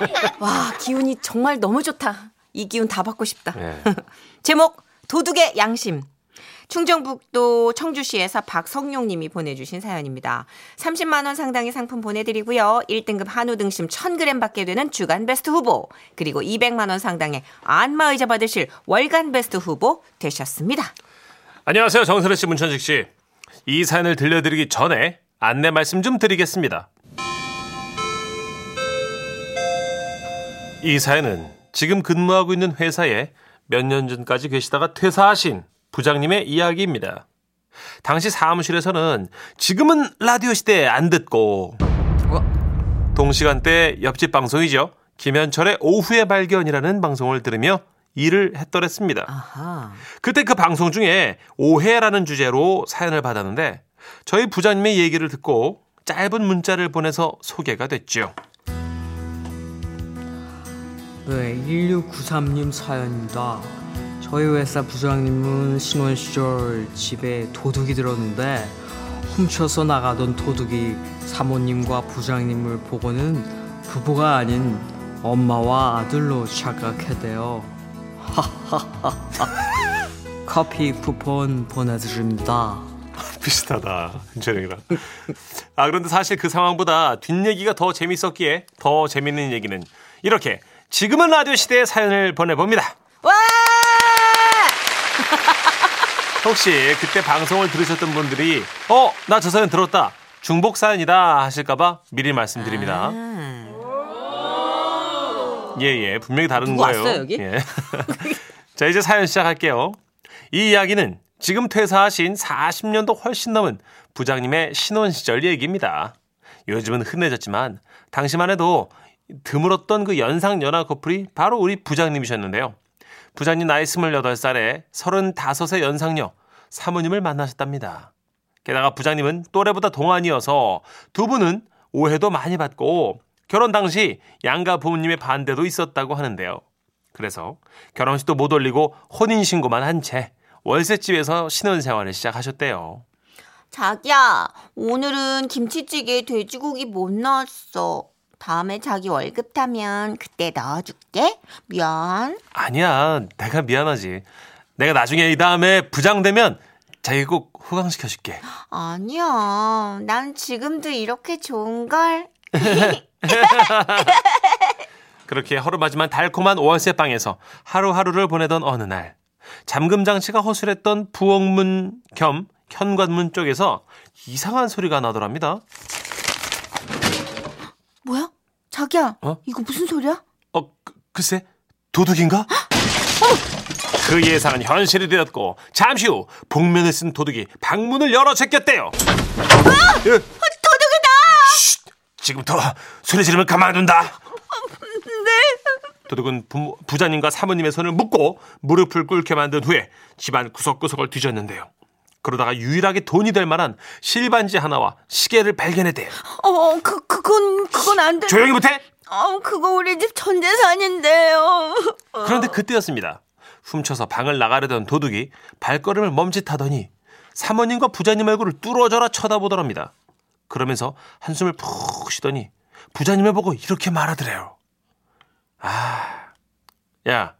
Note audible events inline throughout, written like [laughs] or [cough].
[laughs] 와, 기운이 정말 너무 좋다. 이 기운 다 받고 싶다. 네. [laughs] 제목 도둑의 양심. 충청북도 청주시에서 박성용 님이 보내주신 사연입니다. 30만 원 상당의 상품 보내드리고요. 1등급 한우 등심 1000g 받게 되는 주간 베스트 후보 그리고 200만 원 상당의 안마의자 받으실 월간 베스트 후보 되셨습니다. 안녕하세요. 정선혜 씨, 문천식 씨. 이 사연을 들려드리기 전에 안내 말씀 좀 드리겠습니다. 이 사연은 지금 근무하고 있는 회사에 몇 년 전까지 계시다가 퇴사하신 부장님의 이야기입니다. 당시 사무실에서는 지금은 라디오 시대 안 듣고 동시간대 옆집 방송이죠. 김현철의 오후의 발견이라는 방송을 들으며 일을 했더랬습니다. 아하. 그때 그 방송 중에 오해라는 주제로 사연을 받았는데 저희 부장님의 얘기를 듣고 짧은 문자를 보내서 소개가 됐죠. 네, 1693님 사연입니다. 저희 회사 부장님은 신혼 시절 집에 도둑이 들었는데 훔쳐서 나가던 도둑이 사모님과 부장님을 보고는 부부가 아닌 엄마와 아들로 착각했대요. 커피 쿠폰 보내드립니다. 비슷하다. 현철이랑. 아 그런데 사실 그 상황보다 뒷 얘기가 더 재밌었기에 더 재밌는 얘기는 이렇게 지금은 라디오 시대의 사연을 보내봅니다. 와! [laughs] 혹시 그때 방송을 들으셨던 분들이 어 나 저 사연 들었다 중복 사연이다 하실까봐 미리 말씀드립니다. 예예 분명히 다른 거예요. 왔어요, 여기? 예. [laughs] 자 이제 사연 시작할게요. 이 이야기는 지금 퇴사하신 40년도 훨씬 넘은 부장님의 신혼 시절 얘기입니다. 요즘은 흔해졌지만 당시만 해도 드물었던 그 연상 연하 커플이 바로 우리 부장님이셨는데요. 부장님 나이 28살에 35의 연상녀 사모님을 만나셨답니다. 게다가 부장님은 또래보다 동안이어서 두 분은 오해도 많이 받고 결혼 당시 양가 부모님의 반대도 있었다고 하는데요. 그래서 결혼식도 못 올리고 혼인신고만 한 채 월세집에서 신혼생활을 시작하셨대요. 자기야, 오늘은 김치찌개에 돼지고기 못 넣었어. 다음에 자기 월급 타면 그때 넣어줄게. 미안. 아니야, 내가 미안하지. 내가 나중에 이 다음에 부장 되면 자기 꼭 호강시켜줄게. 아니야. 난 지금도 이렇게 좋은걸. [laughs] 그렇게 허름하지만 달콤한 월세 방에서 하루하루를 보내던 어느 날 잠금 장치가 허술했던 부엌문 겸 현관문 쪽에서 이상한 소리가 나더랍니다. 자기야, 어? 이거 무슨 소리야? 어, 그, 글쎄 도둑인가? 그 예상은 현실이 되었고 잠시 후 복면을 쓴 도둑이 방문을 열어 제꼈대요. 예. 도둑이다! 지금부터 소리 지르면 가만둔다. 도둑은 부, 부자님과 사모님의 손을 묶고 무릎을 꿇게 만든 후에 집안 구석구석을 뒤졌는데요. 그러다가 유일하게 돈이 될 만한 실반지 하나와 시계를 발견했대요. 어, 그, 그건, 그건 안 돼. 조용히 못해? 어, 그거 우리 집 전 재산인데요. 그런데 그때였습니다. 훔쳐서 방을 나가려던 도둑이 발걸음을 멈칫하더니 사모님과 부자님 얼굴을 뚫어져라 쳐다보더랍니다. 그러면서 한숨을 푹 쉬더니 부자님을 보고 이렇게 말하더래요. 아, 야,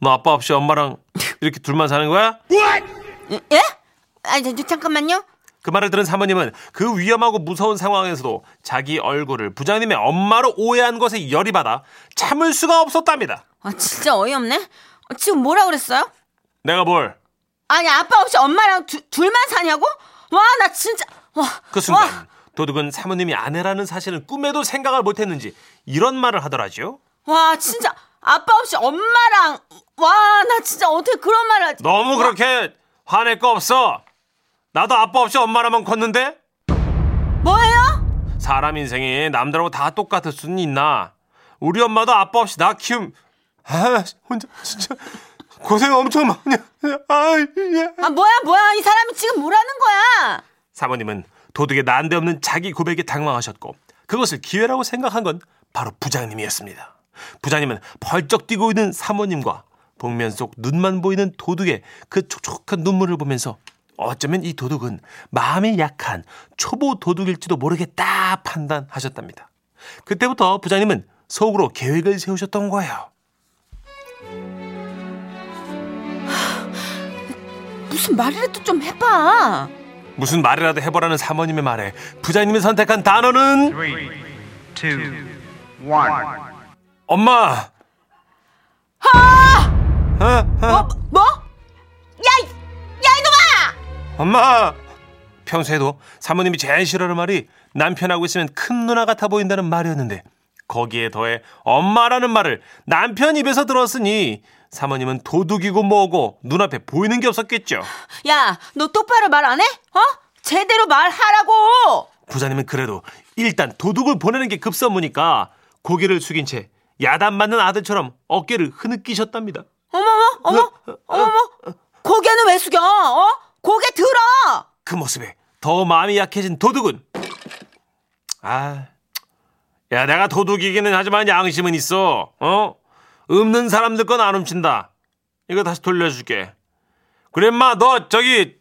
너 아빠 없이 엄마랑 이렇게 둘만 사는 거야? 예? 아, 저, 저, 잠깐만요. 그 말을 들은 사모님은 그 위험하고 무서운 상황에서도 자기 얼굴을 부장님의 엄마로 오해한 것에 열이 받아 참을 수가 없었답니다. 아, 진짜 어이없네. 어, 지금 뭐라 그랬어요? 내가 뭘? 아니, 아빠 없이 엄마랑 두, 둘만 사냐고? 와, 나 진짜. 와. 그 순간 와, 도둑은 사모님이 아내라는 사실은 꿈에도 생각을 못 했는지 이런 말을 하더라죠. 와, 진짜. 아빠 없이 엄마랑. 와, 나 진짜 어떻게 그런 말을 하지? 너무 그렇게 화낼 거 없어. 나도 아빠 없이 엄마라만 컸는데 뭐예요? 사람 인생이 남들하고 다 똑같을 수는 있나? 우리 엄마도 아빠 없이 나 키움 아 혼자 진짜 고생 엄청 많이 아 예. 아, 뭐야, 뭐야. 이 사람이 지금 뭐라는 거야? 사모님은 도둑의 난데없는 자기 고백에 당황하셨고 그것을 기회라고 생각한 건 바로 부장님이었습니다. 부장님은 벌쩍 뛰고 있는 사모님과 복면 속 눈만 보이는 도둑의 그 촉촉한 눈물을 보면서 어쩌면 이 도둑은 마음이 약한 초보 도둑일지도 모르겠다 판단하셨답니다. 그때부터 부장님은 속으로 계획을 세우셨던 거예요. 무슨 말이라도 좀 해봐. 무슨 말이라도 해보라는 사모님의 말에 부장님이 선택한 단어는 Three, two, one. 엄마. 어, 어, 뭐? 엄마. 평소에도 사모님이 제일 싫어하는 말이 남편하고 있으면 큰 누나 같아 보인다는 말이었는데 거기에 더해 엄마라는 말을 남편 입에서 들었으니 사모님은 도둑이고 뭐고 눈앞에 보이는 게 없었겠죠. 야, 너 똑바로 말 안 해? 어? 제대로 말하라고. 부자님은 그래도 일단 도둑을 보내는 게 급선무니까 고개를 숙인 채 야단 맞는 아들처럼 어깨를 흐느끼셨답니다. 어머머, 어머, 어머머. 고개는 왜 숙여? 어? 고개 들어. 그 모습에 더 마음이 약해진 도둑은 아, 야 내가 도둑이기는 하지만 양심은 있어. 어? 없는 사람들 건 안 훔친다. 이거 다시 돌려줄게. 그래 인마 너 저기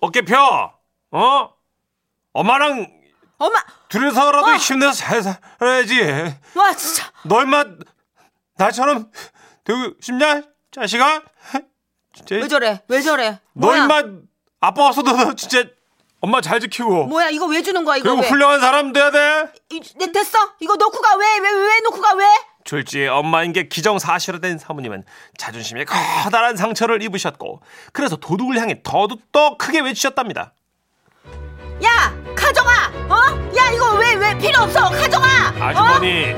어깨 펴. 어? 엄마랑 엄마, 둘이서라도 어. 힘내서 잘 살아야지. 와 진짜. 너 임마 나처럼 되고 싶냐? 자식아? 진짜 왜 저래? 왜 저래? 너 뭐야? 임마 아빠 없어도 너 진짜 엄마 잘 지키고 뭐야 이거 왜 주는 거야 이거 그리고 왜? 훌륭한 사람 돼야 돼. 이, 네, 됐어? 이거 놓고 가 왜? 왜 왜 놓고 가 왜? 졸지에 엄마인 게 기정사실화된 사모님은 자존심에 커다란 상처를 입으셨고 그래서 도둑을 향해 더욱더 크게 외치셨답니다. 야 가져가. 어? 야 이거 왜 왜 필요 없어? 가져가. 아주머니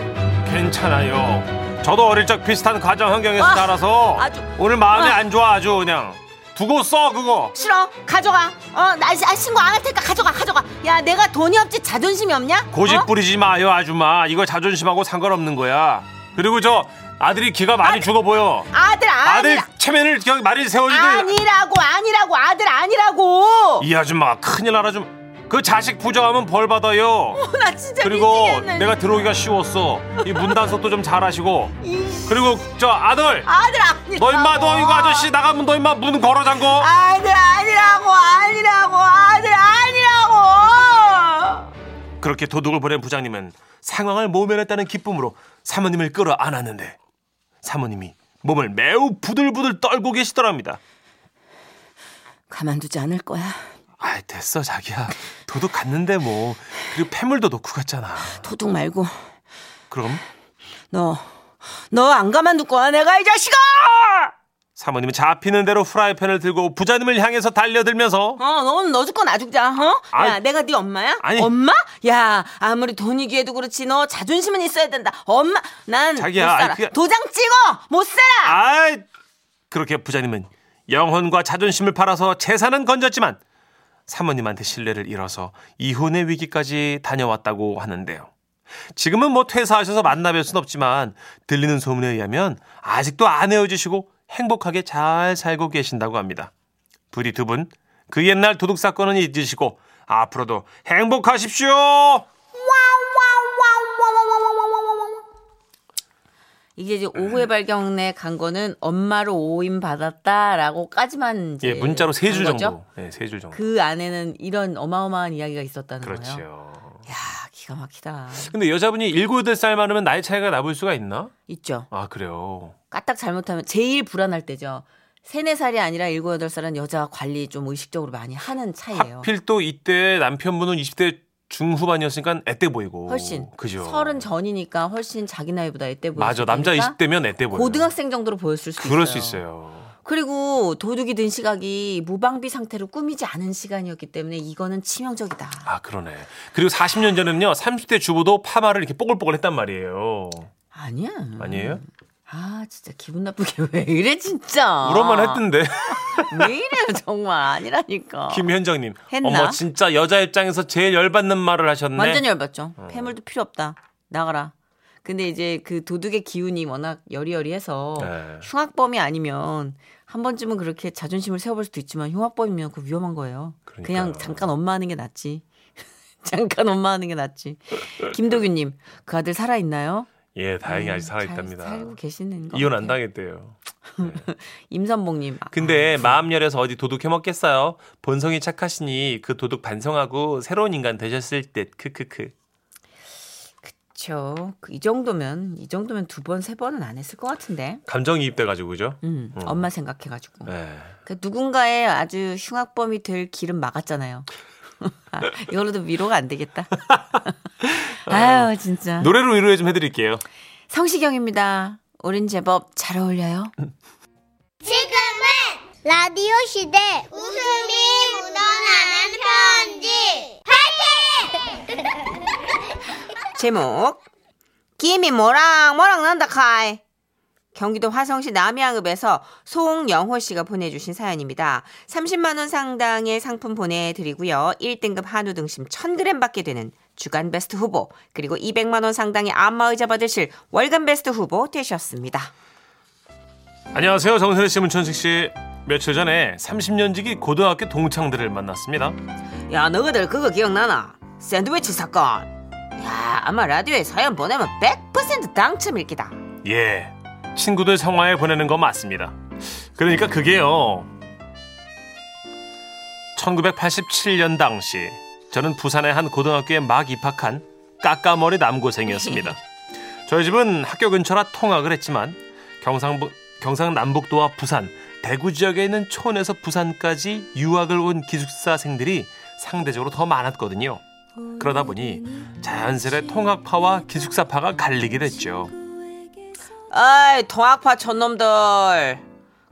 괜찮아요. 저도 어릴 적 비슷한 가정 환경에서 아, 자라서 아주- 오늘 마음이 아. 안 좋아 아주 그냥 두고 써 그거. 싫어. 가져가. 어, 나 아, 신고 안 할 테니까 가져가. 가져가. 야, 내가 돈이 없지 자존심이 없냐? 고집 어? 부리지 마요 아줌마 이거 자존심하고 상관없는 거야 그리고 저 아들이 기가 많이 죽어 보여 아들 아들 아니라. 체면을 그냥 많이 세워주길 아니라고 아니라고 아들 아니라고. 이 아줌마가 큰일 나라 좀 그 자식 부정하면 벌 받아요 어, 나 진짜 그리고 미치겠네. 내가 들어오기가 쉬웠어 이 문단속도 좀 잘하시고 이 그리고 저 아들 아들 아니라고. 너 임마 너 이거 아저씨 나가면 너 임마 문 걸어 잠궈 아들 아니라고 아니라고 아들 아니라고. 그렇게 도둑을 보낸 부장님은 상황을 모면했다는 기쁨으로 사모님을 끌어안았는데 사모님이 몸을 매우 부들부들 떨고 계시더랍니다 가만두지 않을 거야. 아이 됐어 자기야 도둑 갔는데 뭐 그리고 폐물도 놓고 갔잖아 도둑 말고 그럼 너 너 안 가만둘 거야 내가 이 자식아. 사모님은 잡히는 대로 프라이팬을 들고 부자님을 향해서 달려들면서 어, 너는 너 죽고 나 죽자. 어? 아이, 야, 내가 네 엄마야? 아니. 엄마? 야, 아무리 돈이 귀해도 그렇지 너 자존심은 있어야 된다. 엄마, 난 자기야, 못 살아. 아이, 그게- 도장 찍어, 못 살아. 아이 그렇게 부자님은 영혼과 자존심을 팔아서 재산은 건졌지만 사모님한테 신뢰를 잃어서 이혼의 위기까지 다녀왔다고 하는데요. 지금은 뭐 퇴사하셔서 만나뵐 순 없지만 들리는 소문에 의하면 아직도 안 헤어지시고 행복하게 잘 살고 계신다고 합니다. 부디 두 분 그 옛날 도둑 사건은 잊으시고 앞으로도 행복하십시오. 이게 이제 오후에 발견해 간 거는 엄마로 오임 받았다라고까지만 이제 예, 문자로 세 줄? 정도. 네, 세 줄 정도. 그 안에는 이런 어마어마한 이야기가 있었다는 거예요. 그렇죠. 야, 기가 막히다. 근데 여자분이 7, 8살 많으면 나이 차이가 나볼 수가 있나? 있죠. 아, 그래요. 까딱 잘못하면 제일 불안할 때죠. 세네 살이 아니라 일곱 여덟 살은 여자 관리 좀 의식적으로 많이 하는 차이예요. 하필 또 이때 남편분은 20대 중후반이었으니까 애때 보이고. 훨씬 그죠. 서른 전이니까 훨씬 자기 나이보다 애때 보일 맞아. 수 남자 있으니까 20대면 애때 보여. 고등학생 정도로 보였을 수 그럴 있어요. 수 있어요. 그리고 도둑이 든 시각이 무방비 상태로 꾸미지 않은 시간이었기 때문에 이거는 치명적이다. 아, 그러네. 그리고 40년 전에는요. 30대 주부도 파마를 이렇게 뽀글뽀글 했단 말이에요. 아니야. 아니에요? 아 진짜 기분 나쁘게 [laughs] 왜 이래 진짜. 우런만 했던데. [laughs] 왜 이래요 정말 아니라니까. 김현정님. 했나? 어머, 진짜 여자 입장에서 제일 열받는 말을 하셨네. 완전 열받죠. 어. 폐물도 필요 없다. 나가라. 근데 이제 그 도둑의 기운이 워낙 여리여리해서 네. 흉악범이 아니면 한 번쯤은 그렇게 자존심을 세워볼 수도 있지만 흉악범이면 그 위험한 거예요. 그냥 그러니까요. 잠깐 엄마 하는 게 낫지. [laughs] 잠깐 엄마 하는 게 낫지. 김도규님, 그 아들 살아 있나요? 예, 다행히 아직 잘 살아 있답니다. 살고 계시는 거. 이혼 안 당했대요. [laughs] 임선봉님. 아, 근데 마음 열여서 어디 도둑 해먹겠어요. 본성이 착하시니 그 도둑 반성하고 새로운 인간 되셨을 듯 크크크. 그쵸. 그이 정도면 이 정도면 두 번 세 번은 안 했을 것 같은데. 감정이입돼 가지고 그죠? 음, 엄마 생각해 가지고. 네. 그 누군가의 아주 흉악범이 될 길은 막았잖아요. 아, [laughs] 이걸로도 위로가 안 되겠다. [laughs] 아유 진짜. 노래로 위로해 좀 해드릴게요. 성시경입니다. 우린 제법 잘 어울려요. 지금은 라디오 시대 웃음이 묻어나는 편지 제목 김이 뭐랑 뭐랑 난다 카이 경기도 화성시 남양읍에서 송영호 씨가 보내주신 사연입니다. 30만 원 상당의 상품 보내드리고요. 1등급 한우 등심 1000g 받게 되는 주간 베스트 후보 그리고 200만 원 상당의 안마의자 받으실 월간 베스트 후보 되셨습니다. 안녕하세요. 정선혜 씨, 문천식 씨. 며칠 전에 30년 지기 고등학교 동창들을 만났습니다. 야 너희들 그거 기억나나? 샌드위치 사건. 야 아마 라디오에 사연 보내면 100% 당첨일 기다. 예. 친구들 성화에 보내는 거 맞습니다. 그러니까 그게요. 1987년 당시 저는 부산의 한 고등학교에 막 입학한 까까머리 남고생이었습니다. [laughs] 저희 집은 학교 근처라 통학을 했지만 경상북, 경상남북도와 부산, 대구 지역에 있는 촌에서 부산까지 유학을 온 기숙사생들이 상대적으로 더 많았거든요. 그러다 보니 자연스레 통학파와 기숙사파가 갈리게 됐죠. 아이 통학파 촌놈들.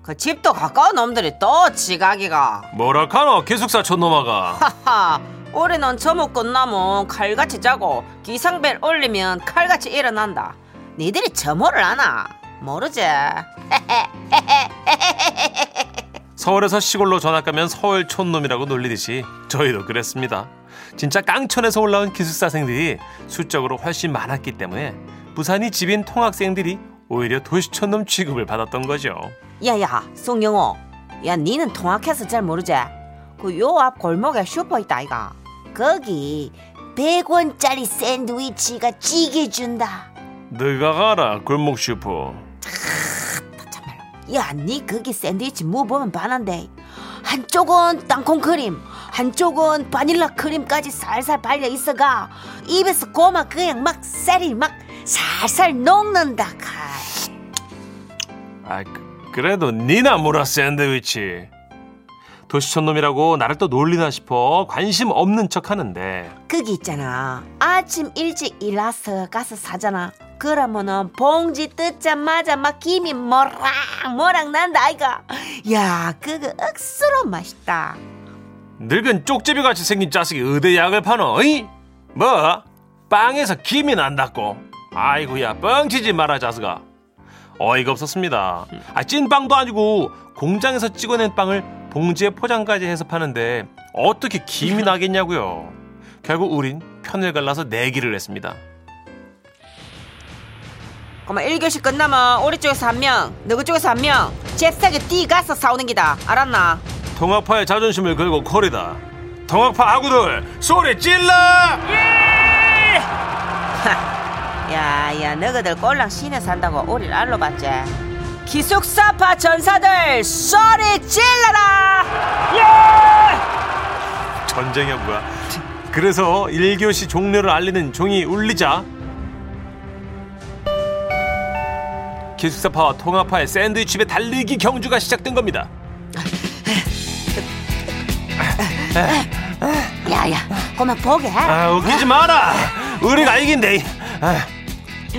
그 집도 가까운 놈들이 또 지각이가. 뭐라카노 기숙사 촌놈아가. 하하 우리는 저목 끝나면 칼같이 자고 기상벨 울리면 칼같이 일어난다. 니들이 저모를 아나? 모르지. [laughs] 서울에서 시골로 전학 가면 서울 촌놈이라고 놀리듯이 저희도 그랬습니다. 진짜 깡촌에서 올라온 기숙사생들이 수적으로 훨씬 많았기 때문에 부산이 집인 통학생들이 오히려 도시촌놈 취급을 받았던 거죠. 야야 송영호 야 니는 통학해서 잘 모르지 그 요 앞 골목에 슈퍼 있다 아이가 거기 100원짜리 샌드위치가 직이 준다 니가 가라 골목 슈퍼. 참말로. 야, 니 거기 샌드위치 뭐 보면 반한데. 한쪽은 땅콩 크림, 한쪽은 바닐라 크림까지 살살 발려 있어가 입에서 고막 그냥 막 쌀이 막 살살 녹는다. 카이. 아 그, 그래도 니나 뭐라 샌드위치. 도시촌놈이라고 나를 또 놀리나 싶어 관심 없는 척 하는데 거기 있잖아. 아침 일찍 일어나서 가서 사잖아. 그러면은 봉지 뜯자마자 막 김이 뭐랑 뭐랑 난다 아이가. 야, 그거 억수로 맛있다. 늙은 쪽제비 같이 생긴 자식이 어디 약을 파노? 이? 뭐? 빵에서 김이 난다고? 아이고야 뻥치지 마라 자식아. 어이가 없었습니다. 아 찐빵도 아니고 공장에서 찍어낸 빵을 봉지에 포장까지 해서 파는데 어떻게 김이 [laughs] 나겠냐고요. 결국 우린 편을 갈라서 내기를 했습니다. 그만 1교시 끝나면 우리 쪽에서 한 명, 너희 쪽에서 한 명, 잽싸게 뛰가서 싸우는 기다. 알았나? 통학파의 자존심을 걸고 콜이다. 통학파 아구들 소리 질러! [laughs] 야, 야, 너희들 꼴랑 시내 산다고 우리를 알로 봤지? 기숙사파 전사들 소리 질러라! 전쟁이야 뭐야. 그래서 1교시 종료를 알리는 종이 울리자 기숙사파와 통학파의 샌드위치배 달리기 경주가 시작된 겁니다. 야, 야, 그만 보게. 아, 웃기지 마라. 우리가 이긴 대. 아,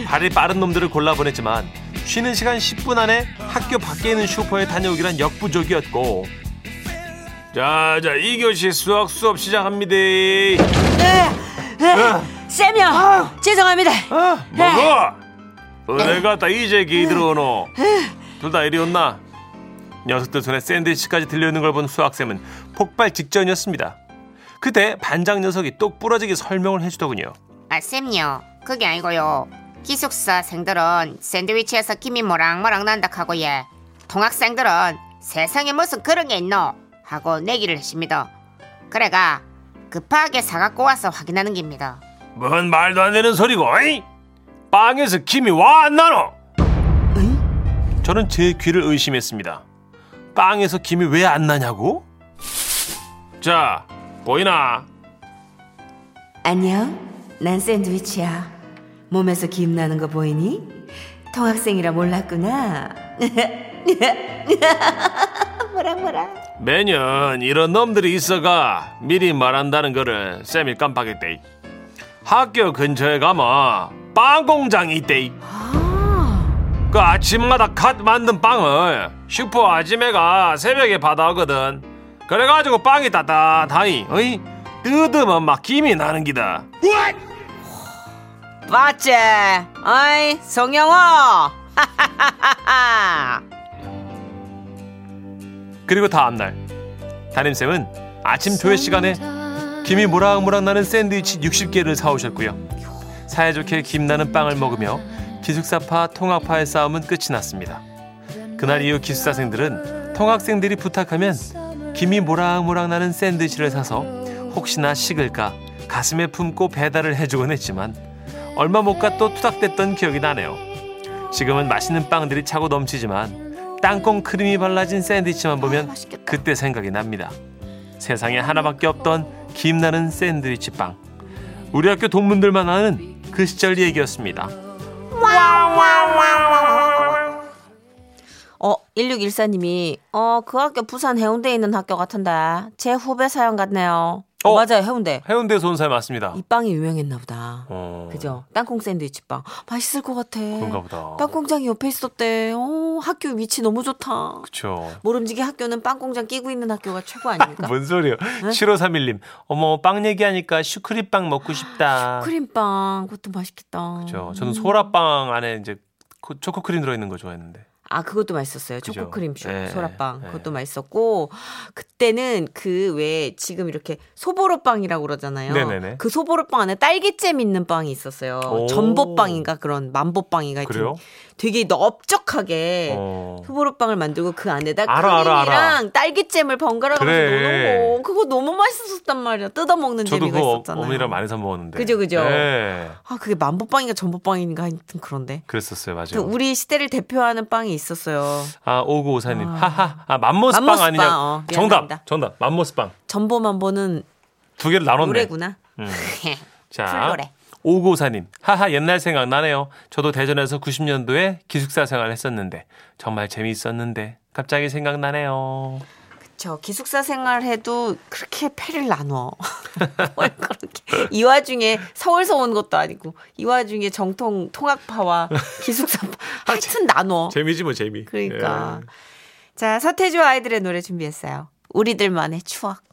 발이 빠른 놈들을 골라보냈지만 쉬는 시간 10분 안에 학교 밖에 있는 슈퍼에 다녀오기란 역부족이었고 자, 자, 2교시 수학 수업 시작합니다. 네, 네, 쌤이요. 죄송합니다. 아, 먹어. 어디 갔다 이제 기 들어오노. 둘 다 이리 온나. 녀석들 손에 샌드위치까지 들려있는 걸 본 수학쌤은 폭발 직전이었습니다. 그때 반장 녀석이 똑 부러지게 설명을 해주더군요. 아, 쌤요. 그게 아니고요. 기숙사 생들은 샌드위치에서 김이 모락모락 난다 하고 예. 통학생들은 세상에 무슨 그런 게 있노? 하고 내기를 했습니다. 그래가 급하게 사갖고 와서 확인하는 겁니다. 뭔 말도 안 되는 소리고, 어이? 빵에서 김이 와 안 나노? 저는 제 귀를 의심했습니다. 빵에서 김이 왜 안 나냐고? 자, 보이나? 안녕. 난 샌드위치야. 몸에서 김 나는 거 보이니? 통학생이라 몰랐구나. [laughs] 뭐라 뭐라. 매년 이런 놈들이 있어가 미리 말한다는 거를 쌤이 깜빡했대. 학교 근처에 가면 빵 공장이 있대. 아, 그 아침마다 갓 만든 빵을 슈퍼 아줌매가 새벽에 받아오거든. 그래가지고 빵이 따뜻하니, 어이? 뜯으면 막 김이 나는 기다. 맞지? 아이, 성영호! 그리고 다음날 담임쌤은 아침 조회 시간에 김이 모락모락 나는 샌드위치 60개를 사오셨고요. 사이좋게 김 나는 빵을 먹으며 기숙사파 통학파의 싸움은 끝이 났습니다. 그날 이후 기숙사생들은 통학생들이 부탁하면 김이 모락모락 나는 샌드위치를 사서 혹시나 식을까 가슴에 품고 배달을 해주곤 했지만 얼마 못 가 또 투닥댔던 기억이 나네요. 지금은 맛있는 빵들이 차고 넘치지만 땅콩 크림이 발라진 샌드위치만 보면 그때 생각이 납니다. 세상에 하나밖에 없던 김나는 샌드위치 빵. 우리 학교 동문들만 아는 그 시절 얘기였습니다. 어, 1614님이, 어, 그 학교 부산 해운대에 있는 학교 같은데, 제 후배 사연 같네요. 어, 어. 맞아요, 해운대. 해운대에서 온 사람 맞습니다. 이 빵이 유명했나 보다. 어, 그죠? 땅콩 샌드위치 빵. 맛있을 것 같아. 그런가 보다. 빵공장이 옆에 있었대. 어, 학교 위치 너무 좋다. 그쵸. 모름지기 학교는 빵공장 끼고 있는 학교가 최고 아닙니까? [laughs] 뭔 소리요? 7531님. 어머, 빵 얘기하니까 슈크림빵 먹고 싶다. 크림빵, 그것도 맛있겠다. 그죠. 저는 소라빵 안에 이제 코- 초코크림 들어있는 거 좋아했는데. 아, 그것도 맛있었어요. 그죠. 초코 크림 슈, 예, 소라빵. 예. 그것도 맛있었고, 그때는 그 왜 지금 이렇게 소보로빵이라고 그러잖아요. 네네네. 그 소보로빵 안에 딸기잼 있는 빵이 있었어요. 오. 전보빵인가 그런 만보빵인가 그래요? 되게 넓적하게 어. 소보로빵을 만들고 그 안에다 알아, 알아, 크림이랑. 딸기잼을 번갈아 가면서 그래. 넣어놓은 거. 그거 너무 맛있었단 말이야. 뜯어 먹는 저도 재미가 그거 있었잖아요. 어머니랑 많이 사 먹었는데. 그죠, 그죠. 네. 아, 그게 만보빵인가 전보빵인가 하여튼 그런데. 그랬었어요. 그 맞아요. 우리 시대를 대표하는 빵이 있었어요. 아, 오구오사님. 하하. 아, 맘모스빵 맘모스빵, 아니냐. 어, 정답. 미안합니다. 정답. 맘모스빵. 전보 만보는 두 개를 나눴네. 노래구나. 음. [laughs] 자. 풀노래. 오구오사님. 하하, 옛날 생각 나네요. 저도 대전에서 90년도에 기숙사 생활 했었는데, 정말 재미있었는데, 갑자기 생각나네요. 저 기숙사 생활해도 그렇게 패를 나눠. [laughs] 뭘 그렇게 이 와중에 서울서 온 것도 아니고 이 와중에 정통 통학파와 기숙사파 [laughs] 하여튼 나눠. 재미지 뭐, 재미. 그러니까 예. 자 서태주 아이들의 노래 준비했어요. 우리들만의 추억.